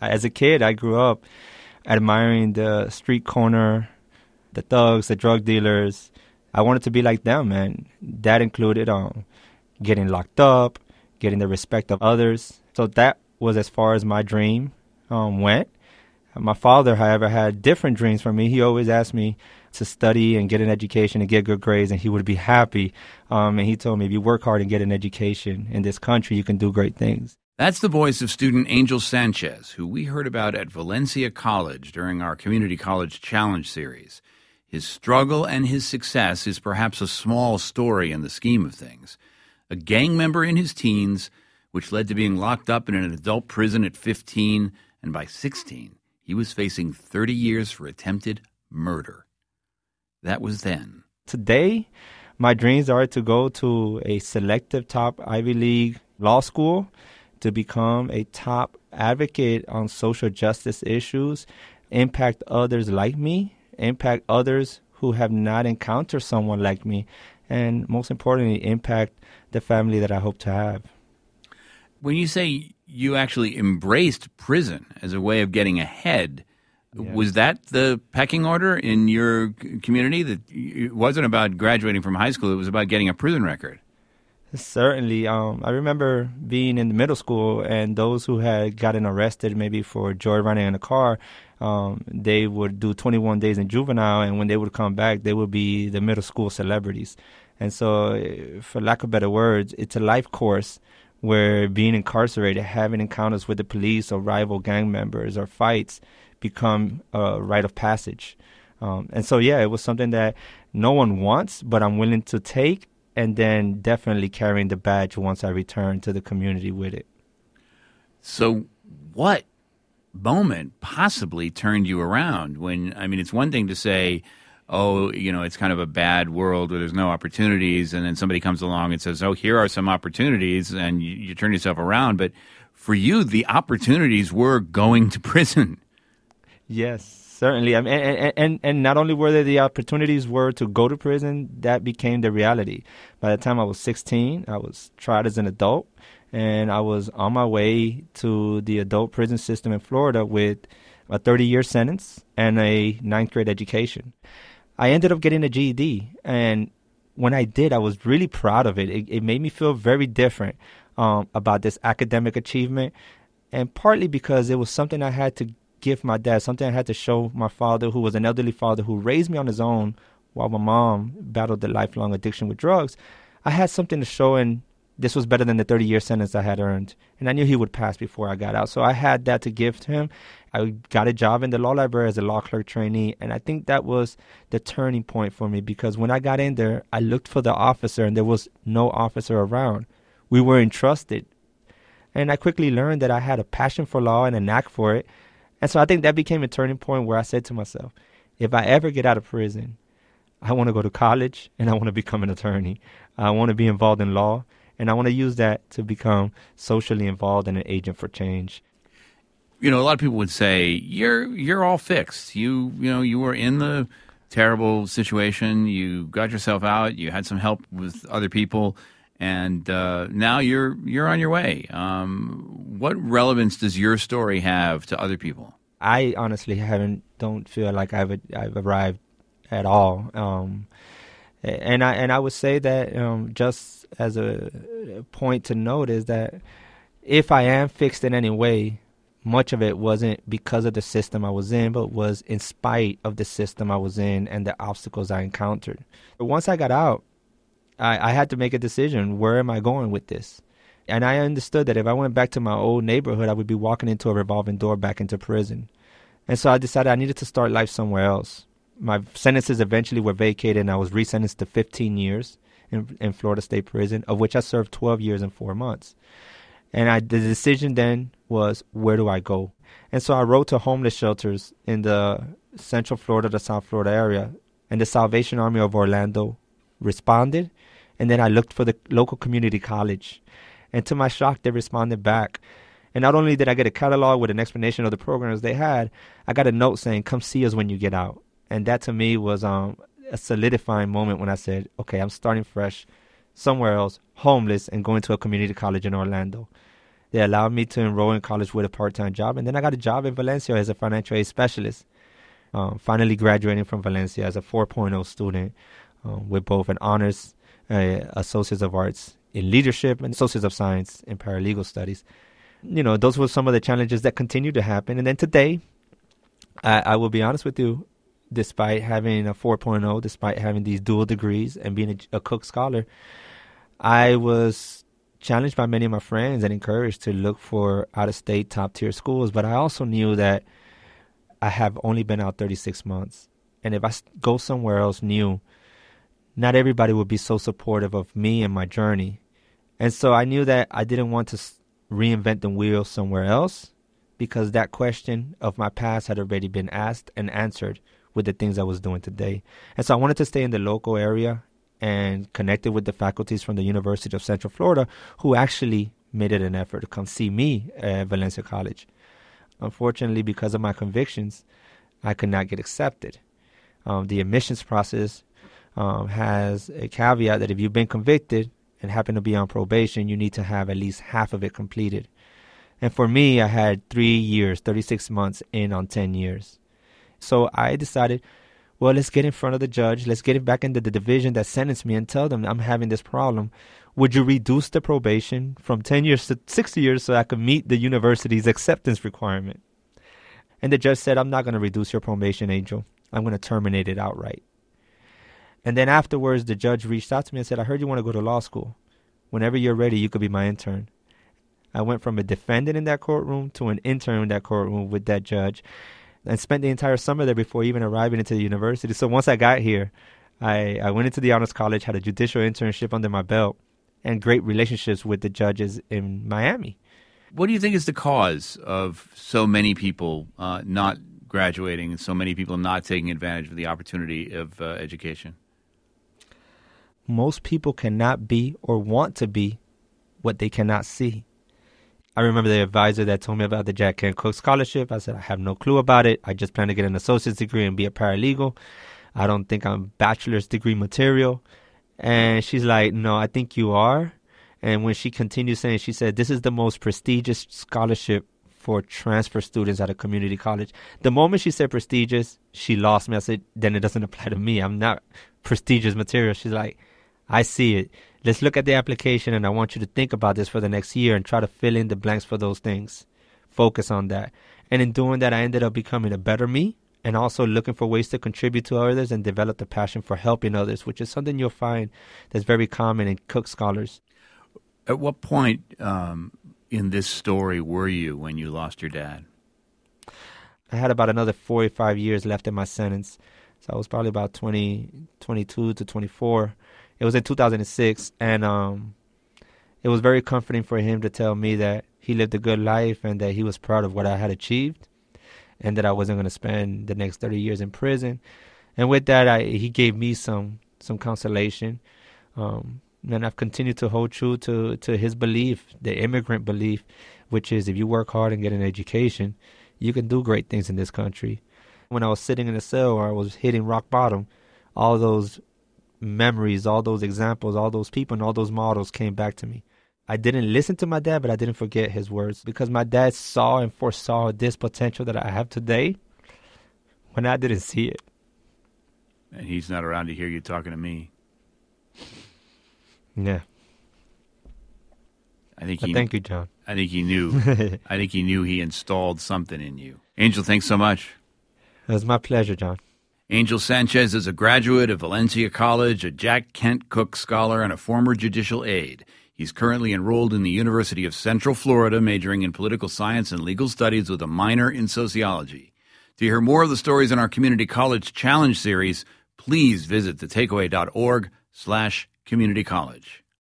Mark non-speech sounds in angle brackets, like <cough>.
As a kid, I grew up admiring the street corner, the thugs, the drug dealers. I wanted to be like them, and that included um, getting locked up, getting the respect of others. So that was as far as my dream um, went. My father, however, had different dreams for me. He always asked me to study and get an education and get good grades, and he would be happy. Um, and he told me, if you work hard and get an education in this country, you can do great things. That's the voice of student Angel Sanchez, who we heard about at Valencia College during our Community College Challenge series. His struggle and his success is perhaps a small story in the scheme of things. A gang member in his teens, which led to being locked up in an adult prison at 15, and by 16, he was facing 30 years for attempted murder. That was then. Today, my dreams are to go to a selective top Ivy League law school to become a top advocate on social justice issues, impact others like me, impact others who have not encountered someone like me, and most importantly, impact the family that I hope to have. When you say you actually embraced prison as a way of getting ahead, yeah. was that the pecking order in your community? That it wasn't about graduating from high school; it was about getting a prison record. Certainly. Um, I remember being in the middle school, and those who had gotten arrested maybe for joyriding in a car, um, they would do 21 days in juvenile, and when they would come back, they would be the middle school celebrities. And so, eh, for lack of better words, it's a life course where being incarcerated, having encounters with the police or rival gang members or fights become a rite of passage. Um, and so, yeah, it was something that no one wants, but I'm willing to take and then definitely carrying the badge once I return to the community with it. So, what moment possibly turned you around? When I mean, it's one thing to say, "Oh, you know, it's kind of a bad world where there's no opportunities," and then somebody comes along and says, "Oh, here are some opportunities," and you, you turn yourself around. But for you, the opportunities were going to <laughs> prison. Yes, certainly. I mean, and, and and not only were there the opportunities were to go to prison, that became the reality. By the time I was 16, I was tried as an adult, and I was on my way to the adult prison system in Florida with a 30-year sentence and a ninth grade education. I ended up getting a GED, and when I did, I was really proud of it. It, it made me feel very different um, about this academic achievement, and partly because it was something I had to give my dad, something I had to show my father, who was an elderly father who raised me on his own while my mom battled the lifelong addiction with drugs. I had something to show, and this was better than the 30 year sentence I had earned. And I knew he would pass before I got out. So I had that to give to him. I got a job in the law library as a law clerk trainee. And I think that was the turning point for me because when I got in there, I looked for the officer, and there was no officer around. We were entrusted. And I quickly learned that I had a passion for law and a knack for it. And so I think that became a turning point where I said to myself, if I ever get out of prison, I want to go to college and I want to become an attorney. I want to be involved in law and I want to use that to become socially involved and an agent for change. You know, a lot of people would say you're you're all fixed. You you know you were in the terrible situation. You got yourself out. You had some help with other people and uh, now you're you're on your way. Um, what relevance does your story have to other people? I honestly haven't don't feel like I've I've arrived at all. Um, and I and I would say that um, just as a point to note is that if I am fixed in any way, much of it wasn't because of the system I was in, but was in spite of the system I was in and the obstacles I encountered. But once I got out, I, I had to make a decision. Where am I going with this? And I understood that if I went back to my old neighborhood, I would be walking into a revolving door back into prison. And so I decided I needed to start life somewhere else. My sentences eventually were vacated, and I was resentenced to 15 years in, in Florida State Prison, of which I served 12 years and four months. And I, the decision then was, where do I go? And so I wrote to homeless shelters in the Central Florida to South Florida area, and the Salvation Army of Orlando responded and then I looked for the local community college. And to my shock, they responded back. And not only did I get a catalog with an explanation of the programs they had, I got a note saying, "Come see us when you get out." And that to me was um, a solidifying moment when I said, "Okay, I'm starting fresh, somewhere else, homeless, and going to a community college in Orlando." They allowed me to enroll in college with a part-time job, and then I got a job in Valencia as a financial aid specialist. Um, finally graduating from Valencia as a 4.0 student um, with both an honors, uh, associates of arts in leadership and associates of science in paralegal studies. You know, those were some of the challenges that continue to happen. And then today, I, I will be honest with you, despite having a 4.0, despite having these dual degrees and being a, a Cooke Scholar, I was challenged by many of my friends and encouraged to look for out of state top tier schools. But I also knew that I have only been out 36 months. And if I go somewhere else new, not everybody would be so supportive of me and my journey. And so I knew that I didn't want to reinvent the wheel somewhere else because that question of my past had already been asked and answered with the things I was doing today. And so I wanted to stay in the local area and connected with the faculties from the University of Central Florida who actually made it an effort to come see me at Valencia College. Unfortunately, because of my convictions, I could not get accepted. Um, the admissions process um, has a caveat that if you've been convicted and happen to be on probation, you need to have at least half of it completed. And for me, I had three years, 36 months in on 10 years. So I decided well, let's get in front of the judge. Let's get it back into the division that sentenced me and tell them I'm having this problem. Would you reduce the probation from 10 years to 60 years so I could meet the university's acceptance requirement? And the judge said, I'm not going to reduce your probation, Angel. I'm going to terminate it outright. And then afterwards, the judge reached out to me and said, I heard you want to go to law school. Whenever you're ready, you could be my intern. I went from a defendant in that courtroom to an intern in that courtroom with that judge and spent the entire summer there before even arriving into the university. So once I got here, I, I went into the honors college, had a judicial internship under my belt, and great relationships with the judges in Miami. What do you think is the cause of so many people uh, not graduating and so many people not taking advantage of the opportunity of uh, education? Most people cannot be or want to be what they cannot see. I remember the advisor that told me about the Jack Kent Cooke Scholarship. I said, I have no clue about it. I just plan to get an associate's degree and be a paralegal. I don't think I'm bachelor's degree material. And she's like, No, I think you are. And when she continued saying, she said, This is the most prestigious scholarship for transfer students at a community college. The moment she said prestigious, she lost me. I said, Then it doesn't apply to me. I'm not prestigious material. She's like, I see it let's look at the application and I want you to think about this for the next year and try to fill in the blanks for those things. Focus on that. And in doing that, I ended up becoming a better me and also looking for ways to contribute to others and develop the passion for helping others, which is something you'll find that's very common in Cooke scholars. At what point um, in this story were you when you lost your dad? I had about another 45 years left in my sentence. So I was probably about 20, 22 to 24 it was in 2006, and um, it was very comforting for him to tell me that he lived a good life and that he was proud of what I had achieved, and that I wasn't going to spend the next 30 years in prison. And with that, I, he gave me some some consolation. Um, and I've continued to hold true to, to his belief, the immigrant belief, which is if you work hard and get an education, you can do great things in this country. When I was sitting in a cell or I was hitting rock bottom, all those memories, all those examples, all those people, and all those models came back to me. I didn't listen to my dad, but I didn't forget his words because my dad saw and foresaw this potential that I have today when I didn't see it. And he's not around to hear you talking to me. Yeah. I think he, thank you, John. I think he knew. <laughs> I think he knew he installed something in you. Angel, thanks so much. It was my pleasure, John. Angel Sanchez is a graduate of Valencia College, a Jack Kent Cooke Scholar, and a former judicial aide. He's currently enrolled in the University of Central Florida, majoring in political science and legal studies with a minor in sociology. To hear more of the stories in our Community College Challenge series, please visit thetakeaway.org slash community college.